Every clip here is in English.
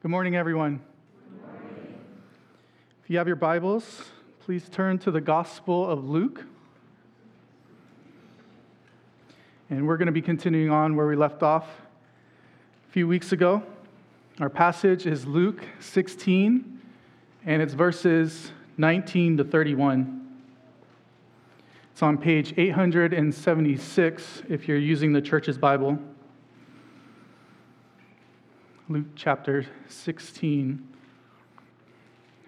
Good morning, everyone. If you have your Bibles, please turn to the Gospel of Luke. And we're going to be continuing on where we left off a few weeks ago. Our passage is Luke 16, and it's verses 19 to 31. It's on page 876 if you're using the church's Bible. Luke chapter 16,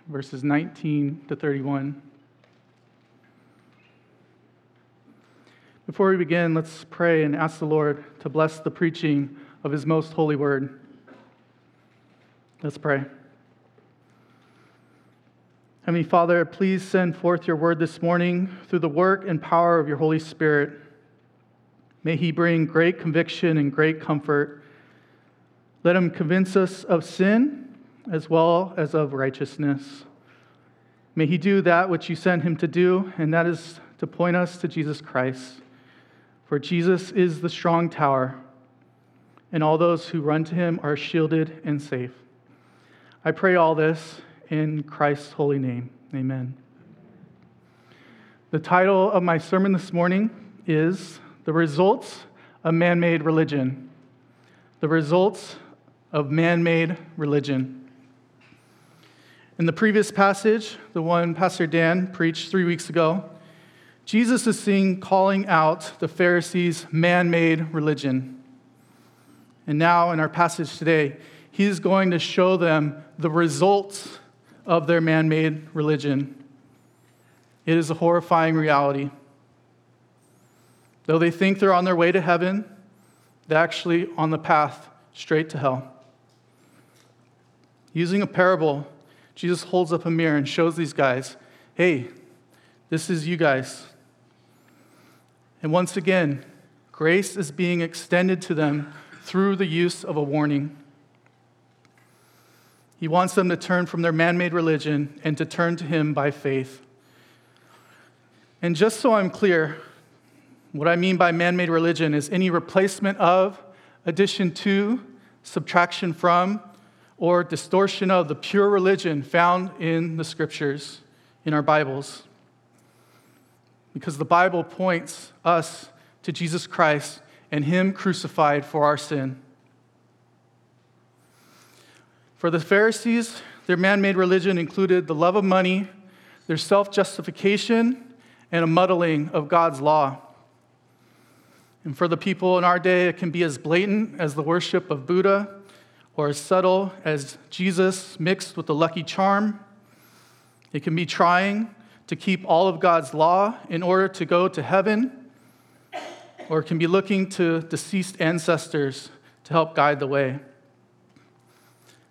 verses 19 to 31. Before we begin, let's pray and ask the Lord to bless the preaching of his most holy word. Let's pray. Heavenly Father, please send forth your word this morning through the work and power of your Holy Spirit. May he bring great conviction and great comfort let him convince us of sin as well as of righteousness. May he do that which you sent him to do, and that is to point us to Jesus Christ. For Jesus is the strong tower, and all those who run to him are shielded and safe. I pray all this in Christ's holy name. Amen. The title of my sermon this morning is The Results of Man Made Religion. The Results of man made religion. In the previous passage, the one Pastor Dan preached three weeks ago, Jesus is seen calling out the Pharisees' man made religion. And now, in our passage today, he's going to show them the results of their man made religion. It is a horrifying reality. Though they think they're on their way to heaven, they're actually on the path straight to hell. Using a parable, Jesus holds up a mirror and shows these guys, hey, this is you guys. And once again, grace is being extended to them through the use of a warning. He wants them to turn from their man made religion and to turn to Him by faith. And just so I'm clear, what I mean by man made religion is any replacement of, addition to, subtraction from, or distortion of the pure religion found in the scriptures, in our Bibles. Because the Bible points us to Jesus Christ and Him crucified for our sin. For the Pharisees, their man made religion included the love of money, their self justification, and a muddling of God's law. And for the people in our day, it can be as blatant as the worship of Buddha or as subtle as Jesus mixed with the lucky charm. It can be trying to keep all of God's law in order to go to heaven, or it can be looking to deceased ancestors to help guide the way.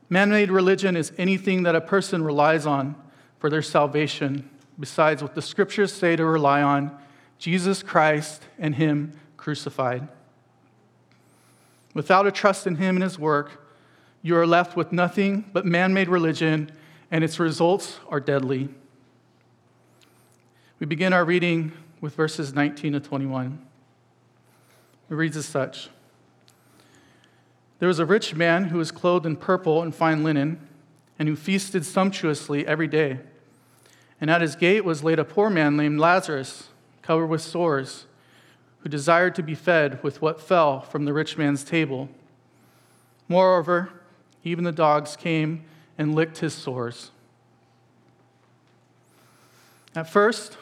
Man made religion is anything that a person relies on for their salvation, besides what the scriptures say to rely on Jesus Christ and Him crucified. Without a trust in Him and His work, you are left with nothing but man made religion, and its results are deadly. We begin our reading with verses 19 to 21. It reads as such There was a rich man who was clothed in purple and fine linen, and who feasted sumptuously every day. And at his gate was laid a poor man named Lazarus, covered with sores, who desired to be fed with what fell from the rich man's table. Moreover, even the dogs came and licked his sores. At first,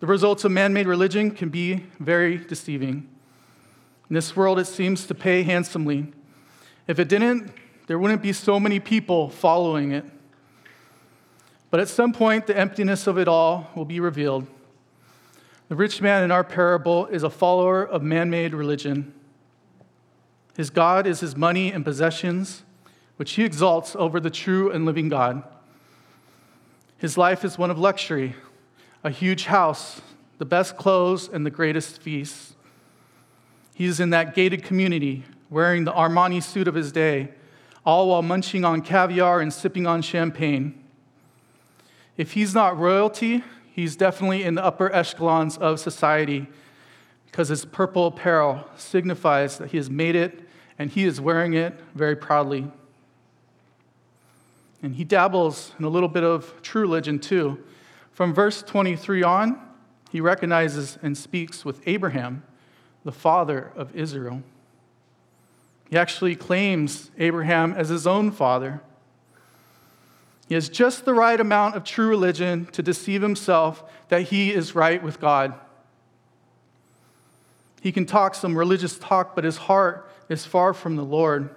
the results of man made religion can be very deceiving. In this world, it seems to pay handsomely. If it didn't, there wouldn't be so many people following it. But at some point, the emptiness of it all will be revealed. The rich man in our parable is a follower of man made religion. His God is his money and possessions, which he exalts over the true and living God. His life is one of luxury, a huge house, the best clothes, and the greatest feasts. He is in that gated community, wearing the Armani suit of his day, all while munching on caviar and sipping on champagne. If he's not royalty, he's definitely in the upper echelons of society because his purple apparel signifies that he has made it and he is wearing it very proudly. And he dabbles in a little bit of true religion too. From verse 23 on, he recognizes and speaks with Abraham, the father of Israel. He actually claims Abraham as his own father. He has just the right amount of true religion to deceive himself that he is right with God. He can talk some religious talk, but his heart is far from the Lord.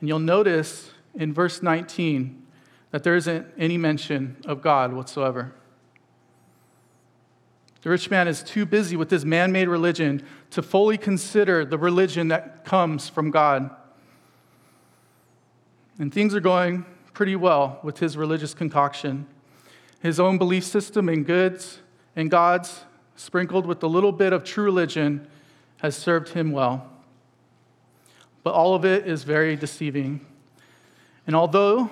And you'll notice in verse 19 that there isn't any mention of God whatsoever. The rich man is too busy with his man made religion to fully consider the religion that comes from God. And things are going pretty well with his religious concoction. His own belief system in goods and gods, sprinkled with a little bit of true religion, has served him well. But all of it is very deceiving. And although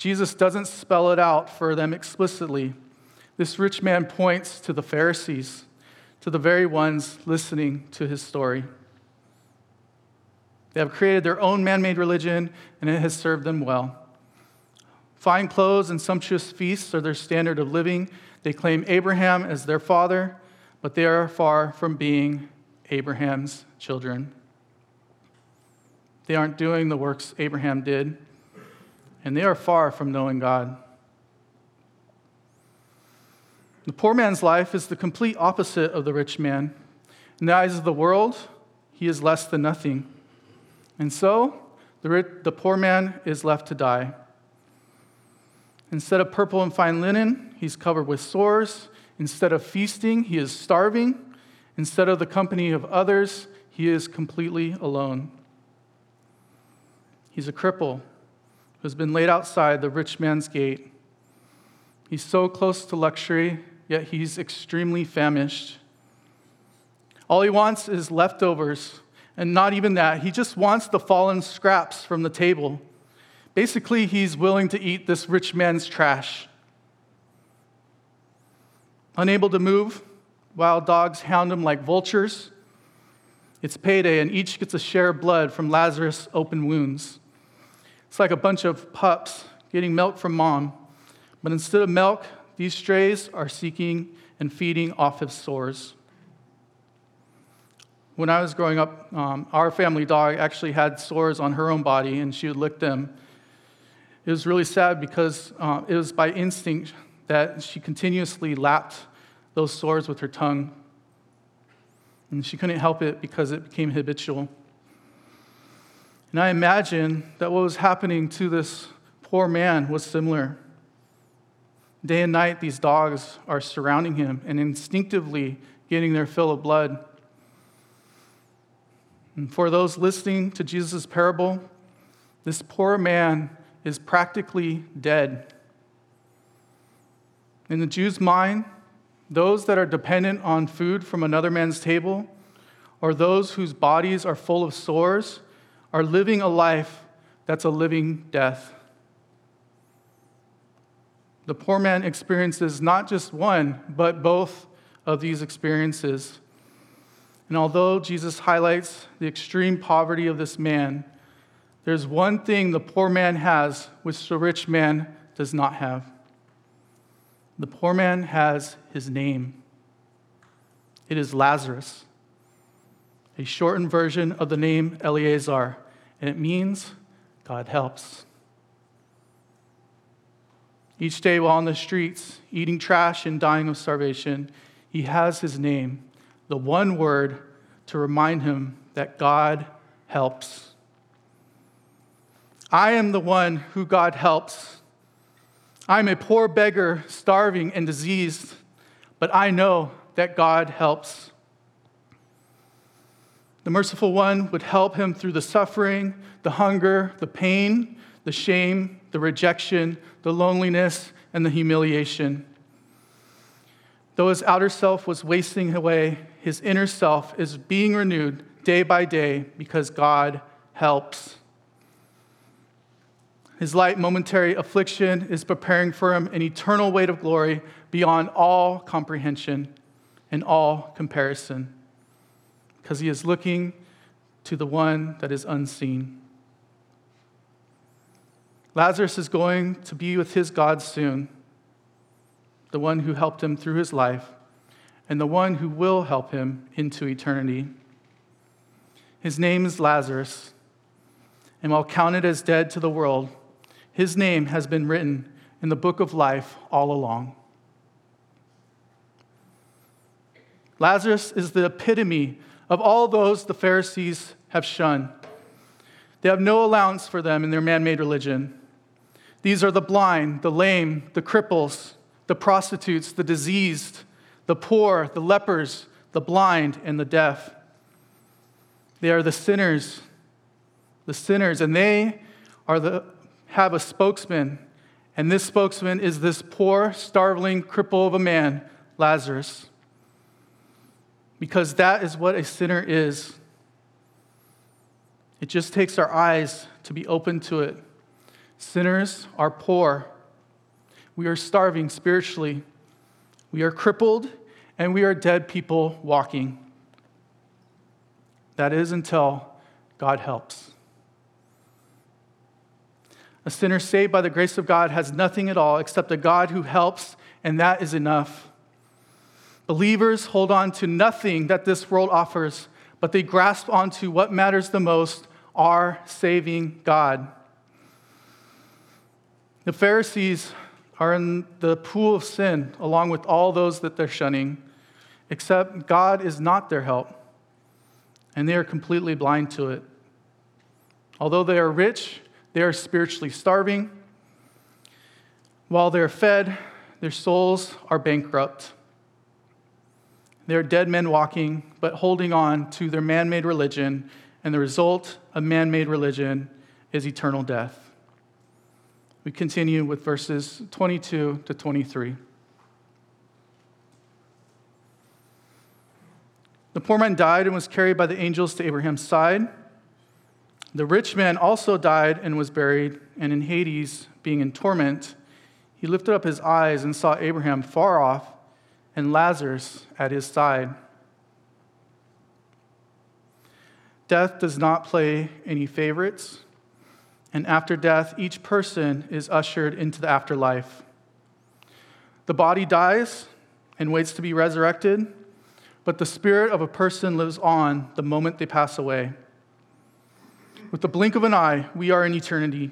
Jesus doesn't spell it out for them explicitly, this rich man points to the Pharisees, to the very ones listening to his story. They have created their own man made religion, and it has served them well. Fine clothes and sumptuous feasts are their standard of living. They claim Abraham as their father, but they are far from being Abraham's children. They aren't doing the works Abraham did, and they are far from knowing God. The poor man's life is the complete opposite of the rich man. In the eyes of the world, he is less than nothing. And so, the, rich, the poor man is left to die. Instead of purple and fine linen, he's covered with sores. Instead of feasting, he is starving. Instead of the company of others, he is completely alone. He's a cripple who has been laid outside the rich man's gate. He's so close to luxury yet he's extremely famished. All he wants is leftovers, and not even that. He just wants the fallen scraps from the table. Basically, he's willing to eat this rich man's trash. Unable to move, wild dogs hound him like vultures. It's payday, and each gets a share of blood from Lazarus' open wounds. It's like a bunch of pups getting milk from mom, but instead of milk, these strays are seeking and feeding off of sores. When I was growing up, um, our family dog actually had sores on her own body and she would lick them. It was really sad because uh, it was by instinct that she continuously lapped those sores with her tongue. And she couldn't help it because it became habitual. And I imagine that what was happening to this poor man was similar. Day and night, these dogs are surrounding him and instinctively getting their fill of blood. And for those listening to Jesus' parable, this poor man is practically dead. In the Jew's mind, those that are dependent on food from another man's table, or those whose bodies are full of sores, are living a life that's a living death the poor man experiences not just one, but both of these experiences. And although Jesus highlights the extreme poverty of this man, there's one thing the poor man has which the rich man does not have. The poor man has his name. It is Lazarus, a shortened version of the name Eleazar, and it means God helps. Each day while on the streets, eating trash and dying of starvation, he has his name, the one word to remind him that God helps. I am the one who God helps. I'm a poor beggar, starving and diseased, but I know that God helps. The merciful one would help him through the suffering, the hunger, the pain, the shame, the rejection, the loneliness, and the humiliation. Though his outer self was wasting away, his inner self is being renewed day by day because God helps. His light momentary affliction is preparing for him an eternal weight of glory beyond all comprehension and all comparison because he is looking to the one that is unseen. Lazarus is going to be with his God soon, the one who helped him through his life, and the one who will help him into eternity. His name is Lazarus, and while counted as dead to the world, his name has been written in the book of life all along. Lazarus is the epitome of all those the Pharisees have shunned. They have no allowance for them in their man made religion. These are the blind, the lame, the cripples, the prostitutes, the diseased, the poor, the lepers, the blind, and the deaf. They are the sinners, the sinners, and they are the, have a spokesman. And this spokesman is this poor, starveling cripple of a man, Lazarus. Because that is what a sinner is. It just takes our eyes to be open to it. Sinners are poor. We are starving spiritually. We are crippled, and we are dead people walking. That is until God helps. A sinner saved by the grace of God has nothing at all except a God who helps, and that is enough. Believers hold on to nothing that this world offers, but they grasp onto what matters the most our saving God. The Pharisees are in the pool of sin along with all those that they're shunning, except God is not their help, and they are completely blind to it. Although they are rich, they are spiritually starving. While they're fed, their souls are bankrupt. They are dead men walking, but holding on to their man made religion and the result of man made religion is eternal death. We continue with verses 22 to 23. The poor man died and was carried by the angels to Abraham's side. The rich man also died and was buried, and in Hades, being in torment, he lifted up his eyes and saw Abraham far off and Lazarus at his side. Death does not play any favorites. And after death, each person is ushered into the afterlife. The body dies and waits to be resurrected, but the spirit of a person lives on the moment they pass away. With the blink of an eye, we are in eternity,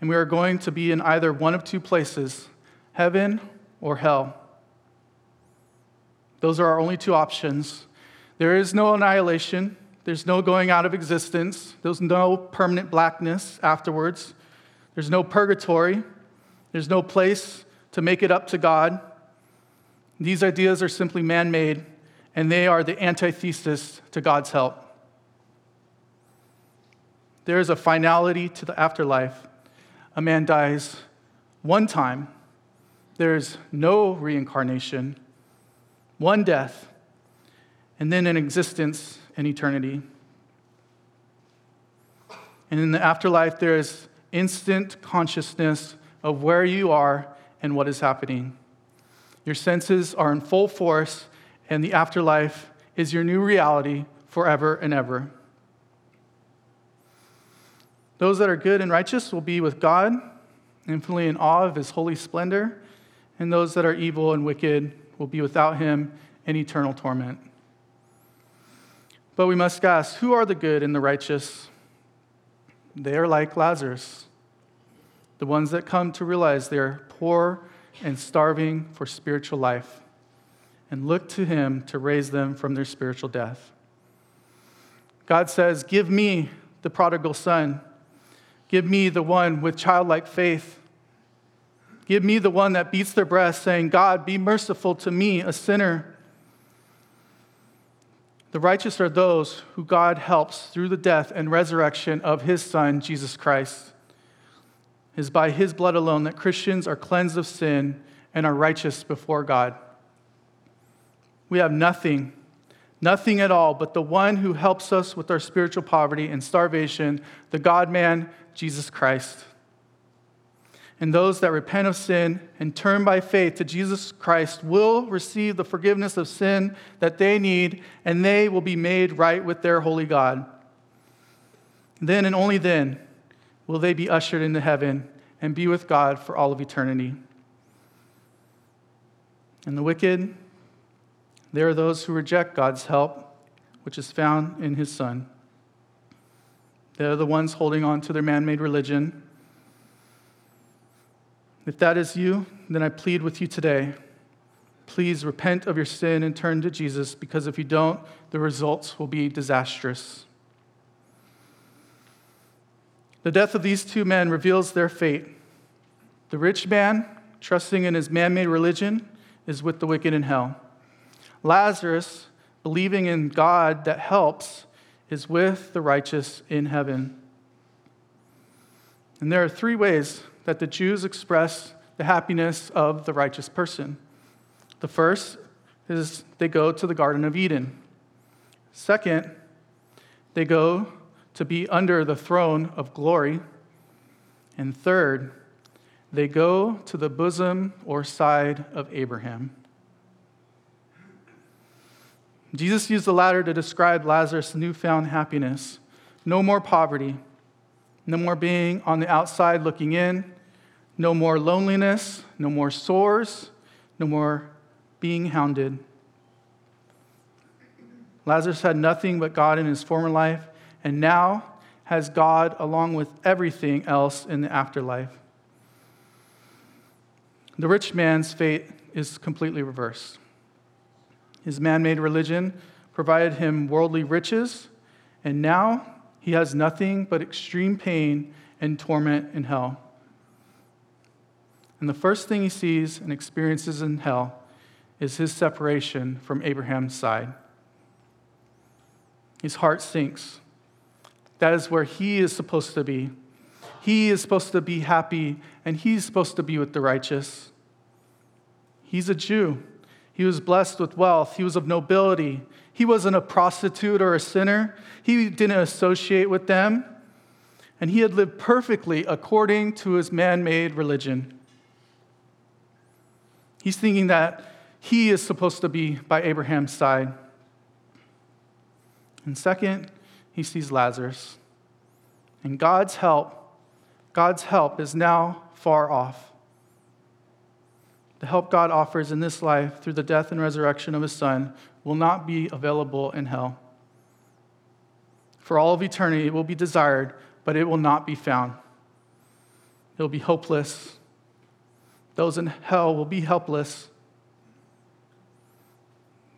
and we are going to be in either one of two places heaven or hell. Those are our only two options. There is no annihilation, there's no going out of existence. There's no permanent blackness afterwards. There's no purgatory. There's no place to make it up to God. These ideas are simply man made, and they are the antithesis to God's help. There is a finality to the afterlife. A man dies one time, there's no reincarnation, one death, and then an existence and eternity. And in the afterlife, there is instant consciousness of where you are and what is happening. Your senses are in full force, and the afterlife is your new reality forever and ever. Those that are good and righteous will be with God, infinitely in awe of his holy splendor, and those that are evil and wicked will be without him in eternal torment. But we must ask who are the good and the righteous? They are like Lazarus, the ones that come to realize they're poor and starving for spiritual life and look to Him to raise them from their spiritual death. God says, Give me the prodigal son. Give me the one with childlike faith. Give me the one that beats their breast, saying, God, be merciful to me, a sinner. The righteous are those who God helps through the death and resurrection of his Son, Jesus Christ. It is by his blood alone that Christians are cleansed of sin and are righteous before God. We have nothing, nothing at all, but the one who helps us with our spiritual poverty and starvation, the God man, Jesus Christ and those that repent of sin and turn by faith to Jesus Christ will receive the forgiveness of sin that they need, and they will be made right with their holy God. Then and only then will they be ushered into heaven and be with God for all of eternity. And the wicked, there are those who reject God's help, which is found in his Son. They're the ones holding on to their man made religion. If that is you, then I plead with you today. Please repent of your sin and turn to Jesus, because if you don't, the results will be disastrous. The death of these two men reveals their fate. The rich man, trusting in his man made religion, is with the wicked in hell. Lazarus, believing in God that helps, is with the righteous in heaven. And there are three ways that the Jews express the happiness of the righteous person. The first is they go to the Garden of Eden. Second, they go to be under the throne of glory. And third, they go to the bosom or side of Abraham. Jesus used the latter to describe Lazarus' newfound happiness. No more poverty, no more being on the outside looking in, no more loneliness, no more sores, no more being hounded. Lazarus had nothing but God in his former life, and now has God along with everything else in the afterlife. The rich man's fate is completely reversed. His man made religion provided him worldly riches, and now he has nothing but extreme pain and torment in hell. And the first thing he sees and experiences in hell is his separation from Abraham's side. His heart sinks that is where he is supposed to be. He is supposed to be happy, and he's supposed to be with the righteous. He's a Jew. He was blessed with wealth. He was of nobility. He wasn't a prostitute or a sinner. He didn't associate with them. And he had lived perfectly according to his man made religion. He's thinking that he is supposed to be by Abraham's side. And second, he sees Lazarus. And God's help, God's help is now far off. The help God offers in this life through the death and resurrection of his son will not be available in hell. For all of eternity, it will be desired, but it will not be found. It will be hopeless. Those in hell will be helpless.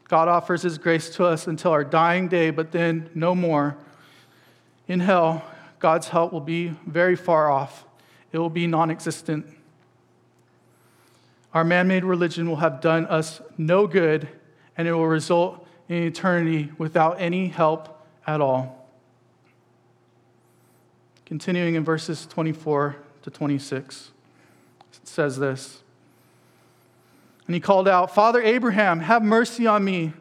God offers his grace to us until our dying day, but then no more. In hell, God's help will be very far off, it will be non existent. Our man made religion will have done us no good, and it will result in eternity without any help at all. Continuing in verses 24 to 26, it says this And he called out, Father Abraham, have mercy on me,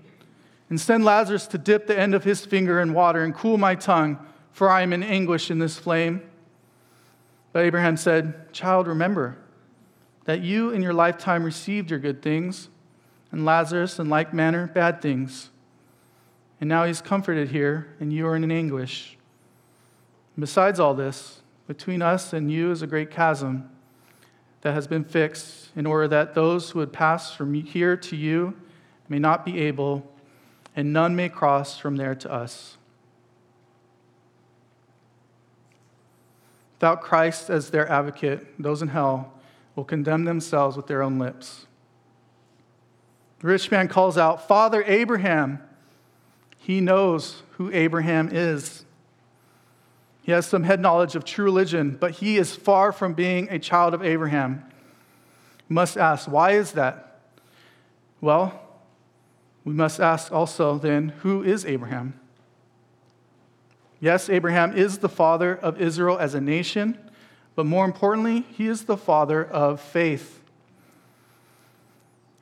and send Lazarus to dip the end of his finger in water and cool my tongue for I am in anguish in this flame. But Abraham said, Child, remember that you in your lifetime received your good things, and Lazarus in like manner bad things. And now he's comforted here, and you are in anguish. And besides all this, between us and you is a great chasm that has been fixed in order that those who would pass from here to you may not be able, and none may cross from there to us. Without Christ as their advocate, those in hell will condemn themselves with their own lips. The rich man calls out, Father Abraham. He knows who Abraham is. He has some head knowledge of true religion, but he is far from being a child of Abraham. We must ask, why is that? Well, we must ask also then, who is Abraham? Yes, Abraham is the father of Israel as a nation, but more importantly, he is the father of faith.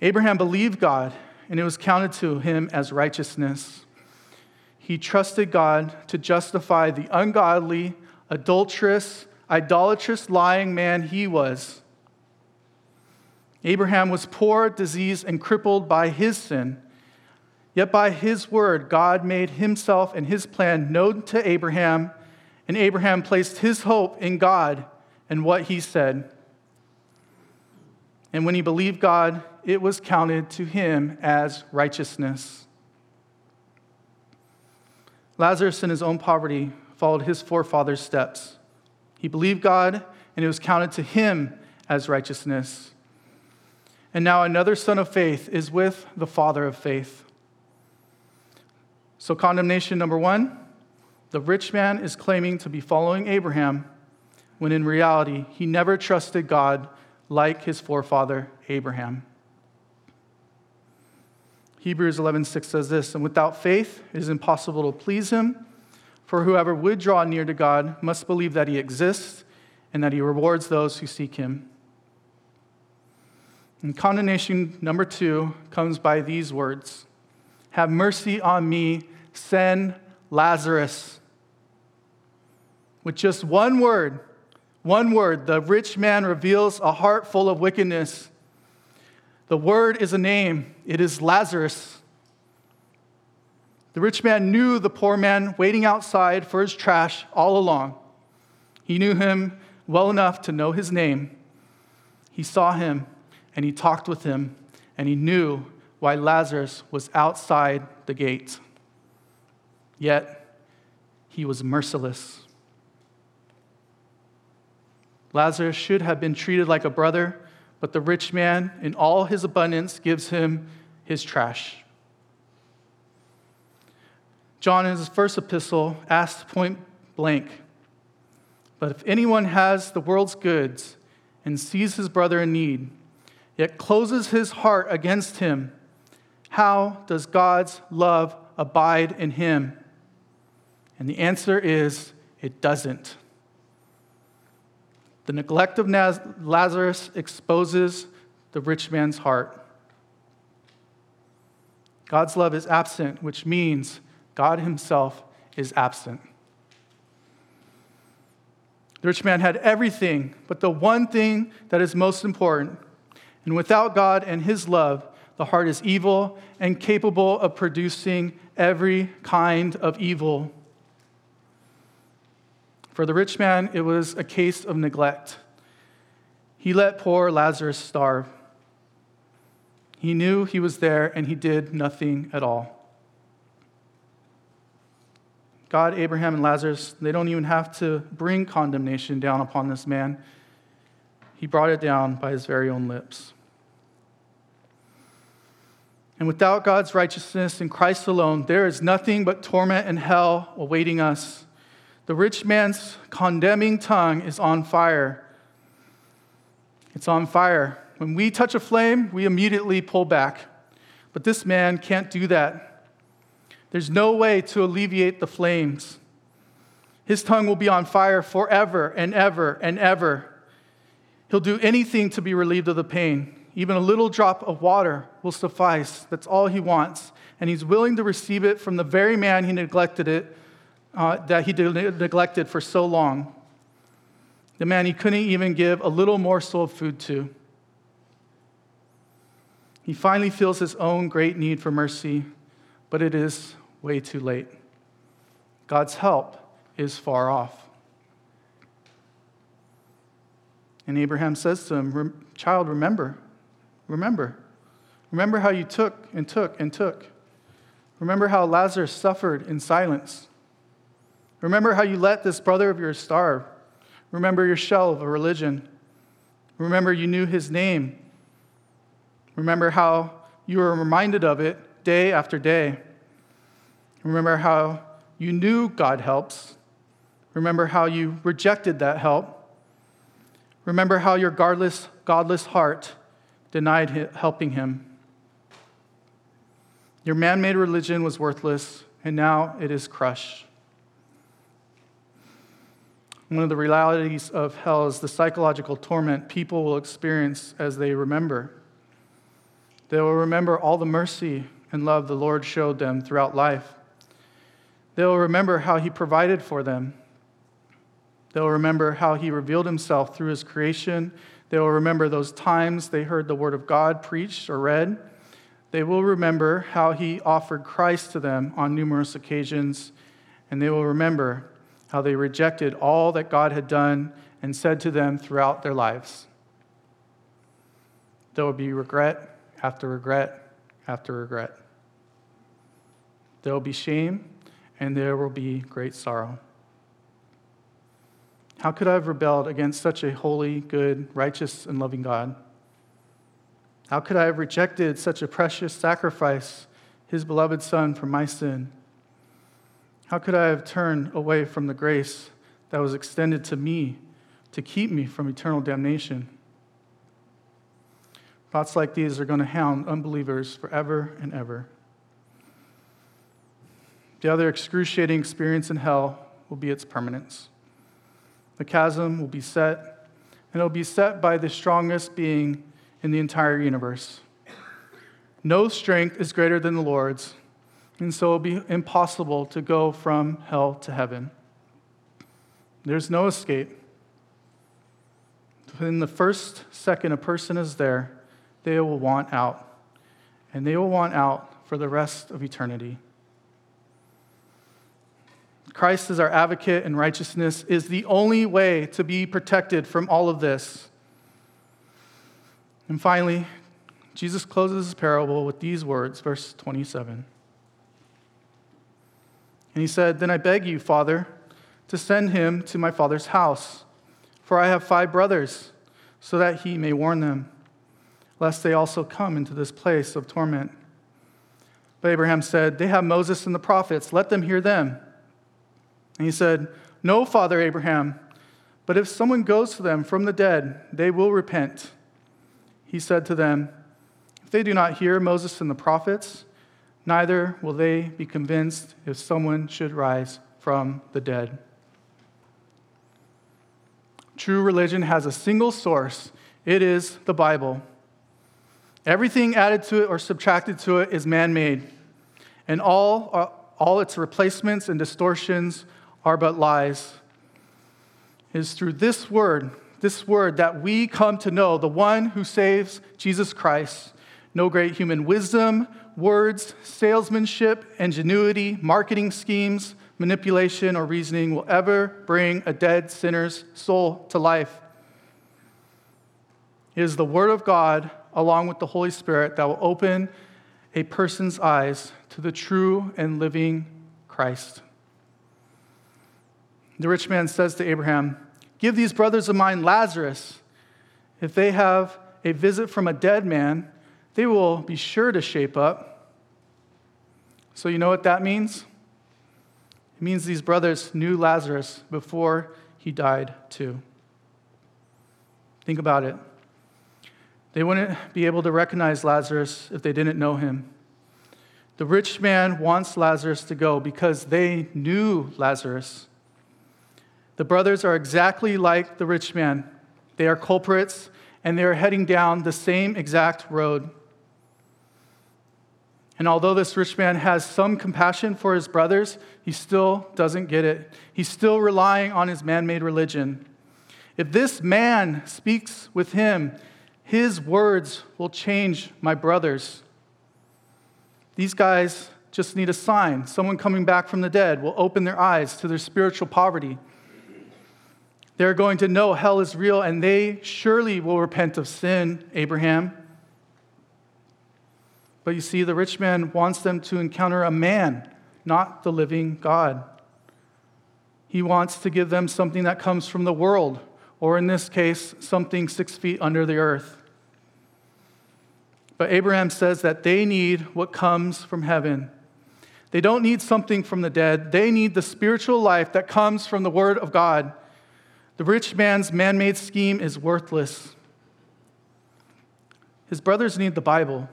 Abraham believed God, and it was counted to him as righteousness. He trusted God to justify the ungodly, adulterous, idolatrous, lying man he was. Abraham was poor, diseased, and crippled by his sin. Yet by his word, God made himself and his plan known to Abraham, and Abraham placed his hope in God and what he said. And when he believed God, it was counted to him as righteousness. Lazarus, in his own poverty, followed his forefathers' steps. He believed God, and it was counted to him as righteousness. And now another son of faith is with the father of faith. So, condemnation number one the rich man is claiming to be following Abraham, when in reality, he never trusted God like his forefather Abraham. Hebrews 11:6 says this, and without faith it is impossible to please him, for whoever would draw near to God must believe that he exists and that he rewards those who seek him. And condemnation number 2 comes by these words. Have mercy on me, send Lazarus. With just one word, one word, the rich man reveals a heart full of wickedness the word is a name, it is Lazarus. The rich man knew the poor man waiting outside for his trash all along. He knew him well enough to know his name. He saw him and he talked with him, and he knew why Lazarus was outside the gate. Yet he was merciless. Lazarus should have been treated like a brother but the rich man, in all his abundance, gives him his trash. John, in his first epistle, asked point blank But if anyone has the world's goods and sees his brother in need, yet closes his heart against him, how does God's love abide in him? And the answer is it doesn't. The neglect of Lazarus exposes the rich man's heart. God's love is absent, which means God himself is absent. The rich man had everything, but the one thing that is most important. And without God and his love, the heart is evil and capable of producing every kind of evil. For the rich man, it was a case of neglect. He let poor Lazarus starve. He knew he was there and he did nothing at all. God, Abraham, and Lazarus, they don't even have to bring condemnation down upon this man. He brought it down by his very own lips. And without God's righteousness in Christ alone, there is nothing but torment and hell awaiting us. The rich man's condemning tongue is on fire. It's on fire. When we touch a flame, we immediately pull back. But this man can't do that. There's no way to alleviate the flames. His tongue will be on fire forever and ever and ever. He'll do anything to be relieved of the pain. Even a little drop of water will suffice. That's all he wants. And he's willing to receive it from the very man he neglected it uh, that he neglected for so long. The man he couldn't even give a little morsel of food to. He finally feels his own great need for mercy, but it is way too late. God's help is far off. And Abraham says to him, Child, remember, remember. Remember how you took and took and took. Remember how Lazarus suffered in silence. Remember how you let this brother of yours starve. Remember your shell of a religion. Remember you knew his name. Remember how you were reminded of it day after day. Remember how you knew God helps. Remember how you rejected that help. Remember how your godless, godless heart denied helping him. Your man made religion was worthless, and now it is crushed. One of the realities of hell is the psychological torment people will experience as they remember. They will remember all the mercy and love the Lord showed them throughout life. They will remember how He provided for them. They will remember how He revealed Himself through His creation. They will remember those times they heard the Word of God preached or read. They will remember how He offered Christ to them on numerous occasions. And they will remember how they rejected all that God had done and said to them throughout their lives. There will be regret after regret after regret. There will be shame and there will be great sorrow. How could I have rebelled against such a holy, good, righteous, and loving God? How could I have rejected such a precious sacrifice, his beloved Son, for my sin? How could I have turned away from the grace that was extended to me to keep me from eternal damnation? Thoughts like these are going to hound unbelievers forever and ever. The other excruciating experience in hell will be its permanence. The chasm will be set, and it will be set by the strongest being in the entire universe. No strength is greater than the Lord's, and so it will be impossible to go from hell to heaven. There's no escape. Within the first second a person is there, they will want out, and they will want out for the rest of eternity. Christ is our advocate and righteousness is the only way to be protected from all of this. And finally, Jesus closes his parable with these words, verse 27. And he said, Then I beg you, Father, to send him to my father's house, for I have five brothers, so that he may warn them, lest they also come into this place of torment. But Abraham said, They have Moses and the prophets, let them hear them. And he said, No, Father Abraham, but if someone goes to them from the dead, they will repent. He said to them, If they do not hear Moses and the prophets, neither will they be convinced if someone should rise from the dead. True religion has a single source it is the Bible. Everything added to it or subtracted to it is man made, and all, uh, all its replacements and distortions are but lies. It is through this word, this word, that we come to know the one who saves Jesus Christ. No great human wisdom, words, salesmanship, ingenuity, marketing schemes, manipulation, or reasoning will ever bring a dead sinner's soul to life. It is the Word of God, along with the Holy Spirit, that will open a person's eyes to the true and living Christ. The rich man says to Abraham, Give these brothers of mine Lazarus. If they have a visit from a dead man, they will be sure to shape up. So, you know what that means? It means these brothers knew Lazarus before he died, too. Think about it. They wouldn't be able to recognize Lazarus if they didn't know him. The rich man wants Lazarus to go because they knew Lazarus. The brothers are exactly like the rich man. They are culprits, and they are heading down the same exact road. And although this rich man has some compassion for his brothers, he still doesn't get it. He's still relying on his man made religion. If this man speaks with him, his words will change my brothers. These guys just need a sign. Someone coming back from the dead will open their eyes to their spiritual poverty they're going to know hell is real and they surely will repent of sin, Abraham. But you see, the rich man wants them to encounter a man, not the living God. He wants to give them something that comes from the world, or in this case, something six feet under the earth. But Abraham says that they need what comes from heaven. They don't need something from the dead, they need the spiritual life that comes from the Word of God. The rich man's man made scheme is worthless. His brothers need the Bible.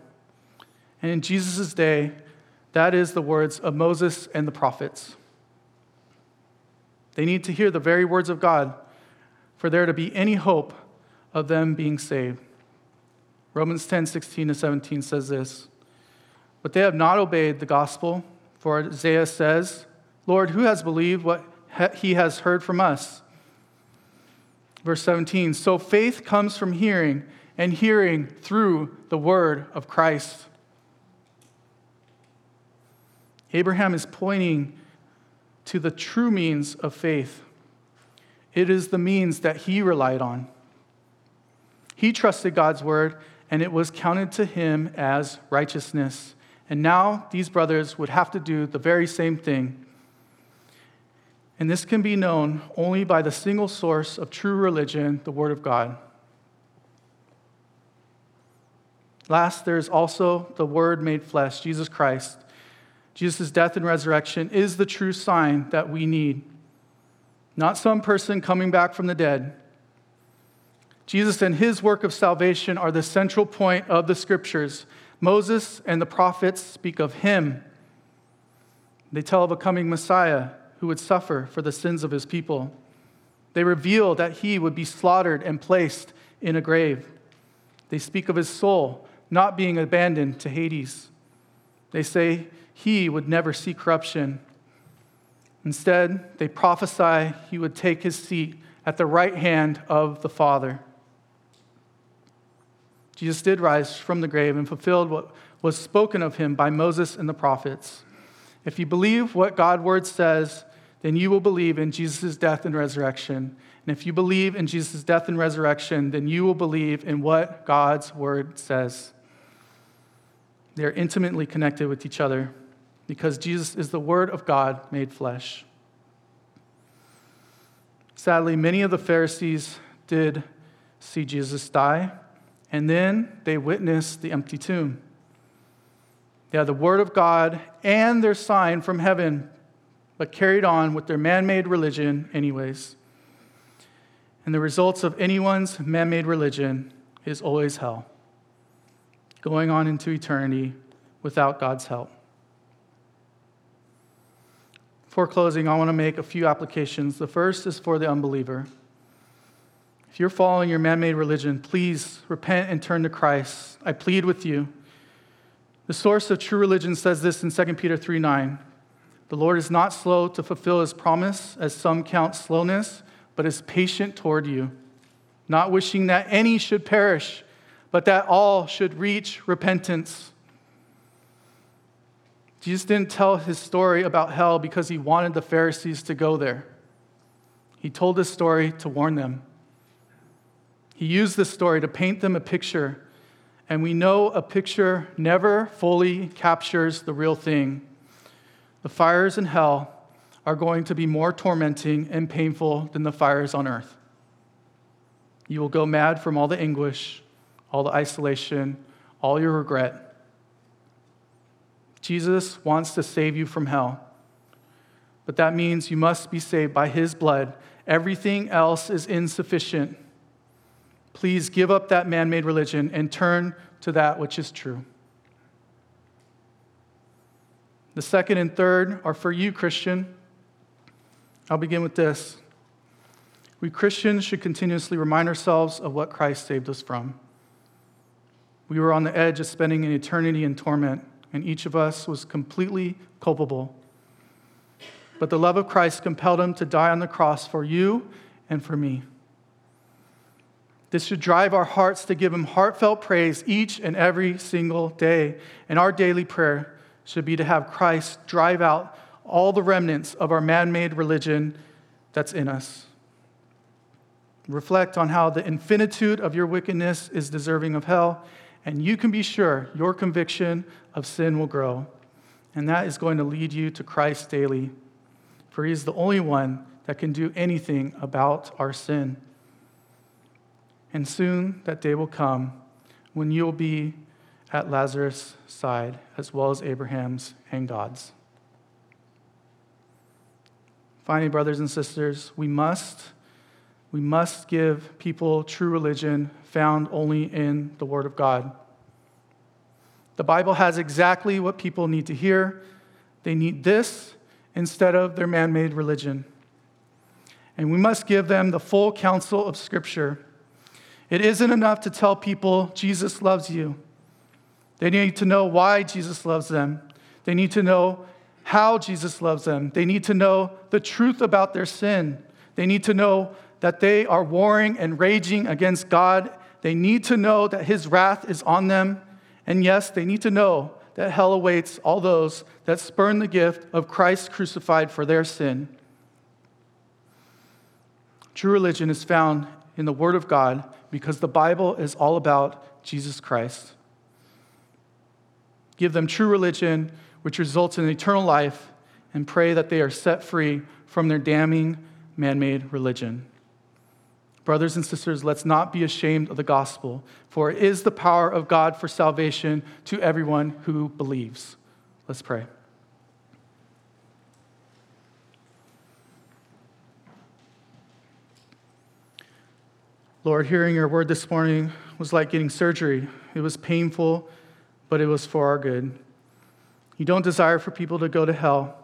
And in Jesus' day, that is the words of Moses and the prophets. They need to hear the very words of God for there to be any hope of them being saved. Romans 10 16 to 17 says this But they have not obeyed the gospel, for Isaiah says, Lord, who has believed what he has heard from us? Verse 17 So faith comes from hearing, and hearing through the word of Christ. Abraham is pointing to the true means of faith. It is the means that he relied on. He trusted God's word, and it was counted to him as righteousness. And now these brothers would have to do the very same thing. And this can be known only by the single source of true religion, the Word of God. Last, there's also the Word made flesh, Jesus Christ. Jesus' death and resurrection is the true sign that we need, not some person coming back from the dead. Jesus and his work of salvation are the central point of the scriptures. Moses and the prophets speak of him. They tell of a coming Messiah who would suffer for the sins of his people. They reveal that he would be slaughtered and placed in a grave. They speak of his soul not being abandoned to Hades. They say he would never see corruption. Instead, they prophesy he would take his seat at the right hand of the Father. Jesus did rise from the grave and fulfilled what was spoken of him by Moses and the prophets. If you believe what God's word says, then you will believe in Jesus' death and resurrection. And if you believe in Jesus' death and resurrection, then you will believe in what God's word says. They are intimately connected with each other because Jesus is the Word of God made flesh. Sadly, many of the Pharisees did see Jesus die, and then they witnessed the empty tomb. They had the Word of God and their sign from heaven, but carried on with their man made religion, anyways. And the results of anyone's man made religion is always hell going on into eternity without God's help. Before closing, I want to make a few applications. The first is for the unbeliever. If you're following your man made religion, please repent and turn to Christ. I plead with you. The source of true religion says this in 2 Peter 3 9. The Lord is not slow to fulfill his promise, as some count slowness, but is patient toward you, not wishing that any should perish but that all should reach repentance. Jesus didn't tell his story about hell because he wanted the Pharisees to go there. He told this story to warn them. He used this story to paint them a picture, and we know a picture never fully captures the real thing. The fires in hell are going to be more tormenting and painful than the fires on earth. You will go mad from all the anguish all the isolation, all your regret. Jesus wants to save you from hell. But that means you must be saved by his blood. Everything else is insufficient. Please give up that man made religion and turn to that which is true. The second and third are for you, Christian. I'll begin with this. We Christians should continuously remind ourselves of what Christ saved us from. We were on the edge of spending an eternity in torment, and each of us was completely culpable. But the love of Christ compelled him to die on the cross for you and for me. This should drive our hearts to give him heartfelt praise each and every single day. And our daily prayer should be to have Christ drive out all the remnants of our man made religion that's in us. Reflect on how the infinitude of your wickedness is deserving of hell and you can be sure your conviction of sin will grow. And that is going to lead you to Christ daily, for He is the only one that can do anything about our sin. And soon that day will come when you'll be at Lazarus' side, as well as Abraham's and God's. Finally, brothers and sisters, we must, we must give people true religion found only in the Word of God. The Bible has exactly what people need to hear. They need this instead of their man made religion. And we must give them the full counsel of Scripture. It isn't enough to tell people Jesus loves you. They need to know why Jesus loves them. They need to know how Jesus loves them. They need to know the truth about their sin. They need to know that they are warring and raging against God they need to know that his wrath is on them. And yes, they need to know that hell awaits all those that spurn the gift of Christ crucified for their sin. True religion is found in the Word of God because the Bible is all about Jesus Christ. Give them true religion, which results in eternal life, and pray that they are set free from their damning man made religion. Brothers and sisters, let's not be ashamed of the gospel, for it is the power of God for salvation to everyone who believes. Let's pray. Lord, hearing your word this morning was like getting surgery. It was painful, but it was for our good. You don't desire for people to go to hell.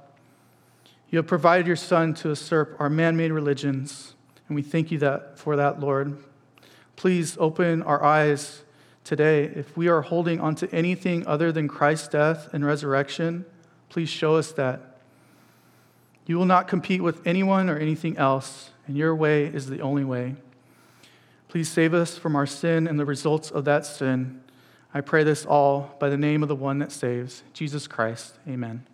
You have provided your Son to usurp our man made religions and we thank you that, for that, Lord. Please open our eyes today. If we are holding on to anything other than Christ's death and resurrection, please show us that. You will not compete with anyone or anything else, and your way is the only way. Please save us from our sin and the results of that sin. I pray this all by the name of the one that saves, Jesus Christ. Amen.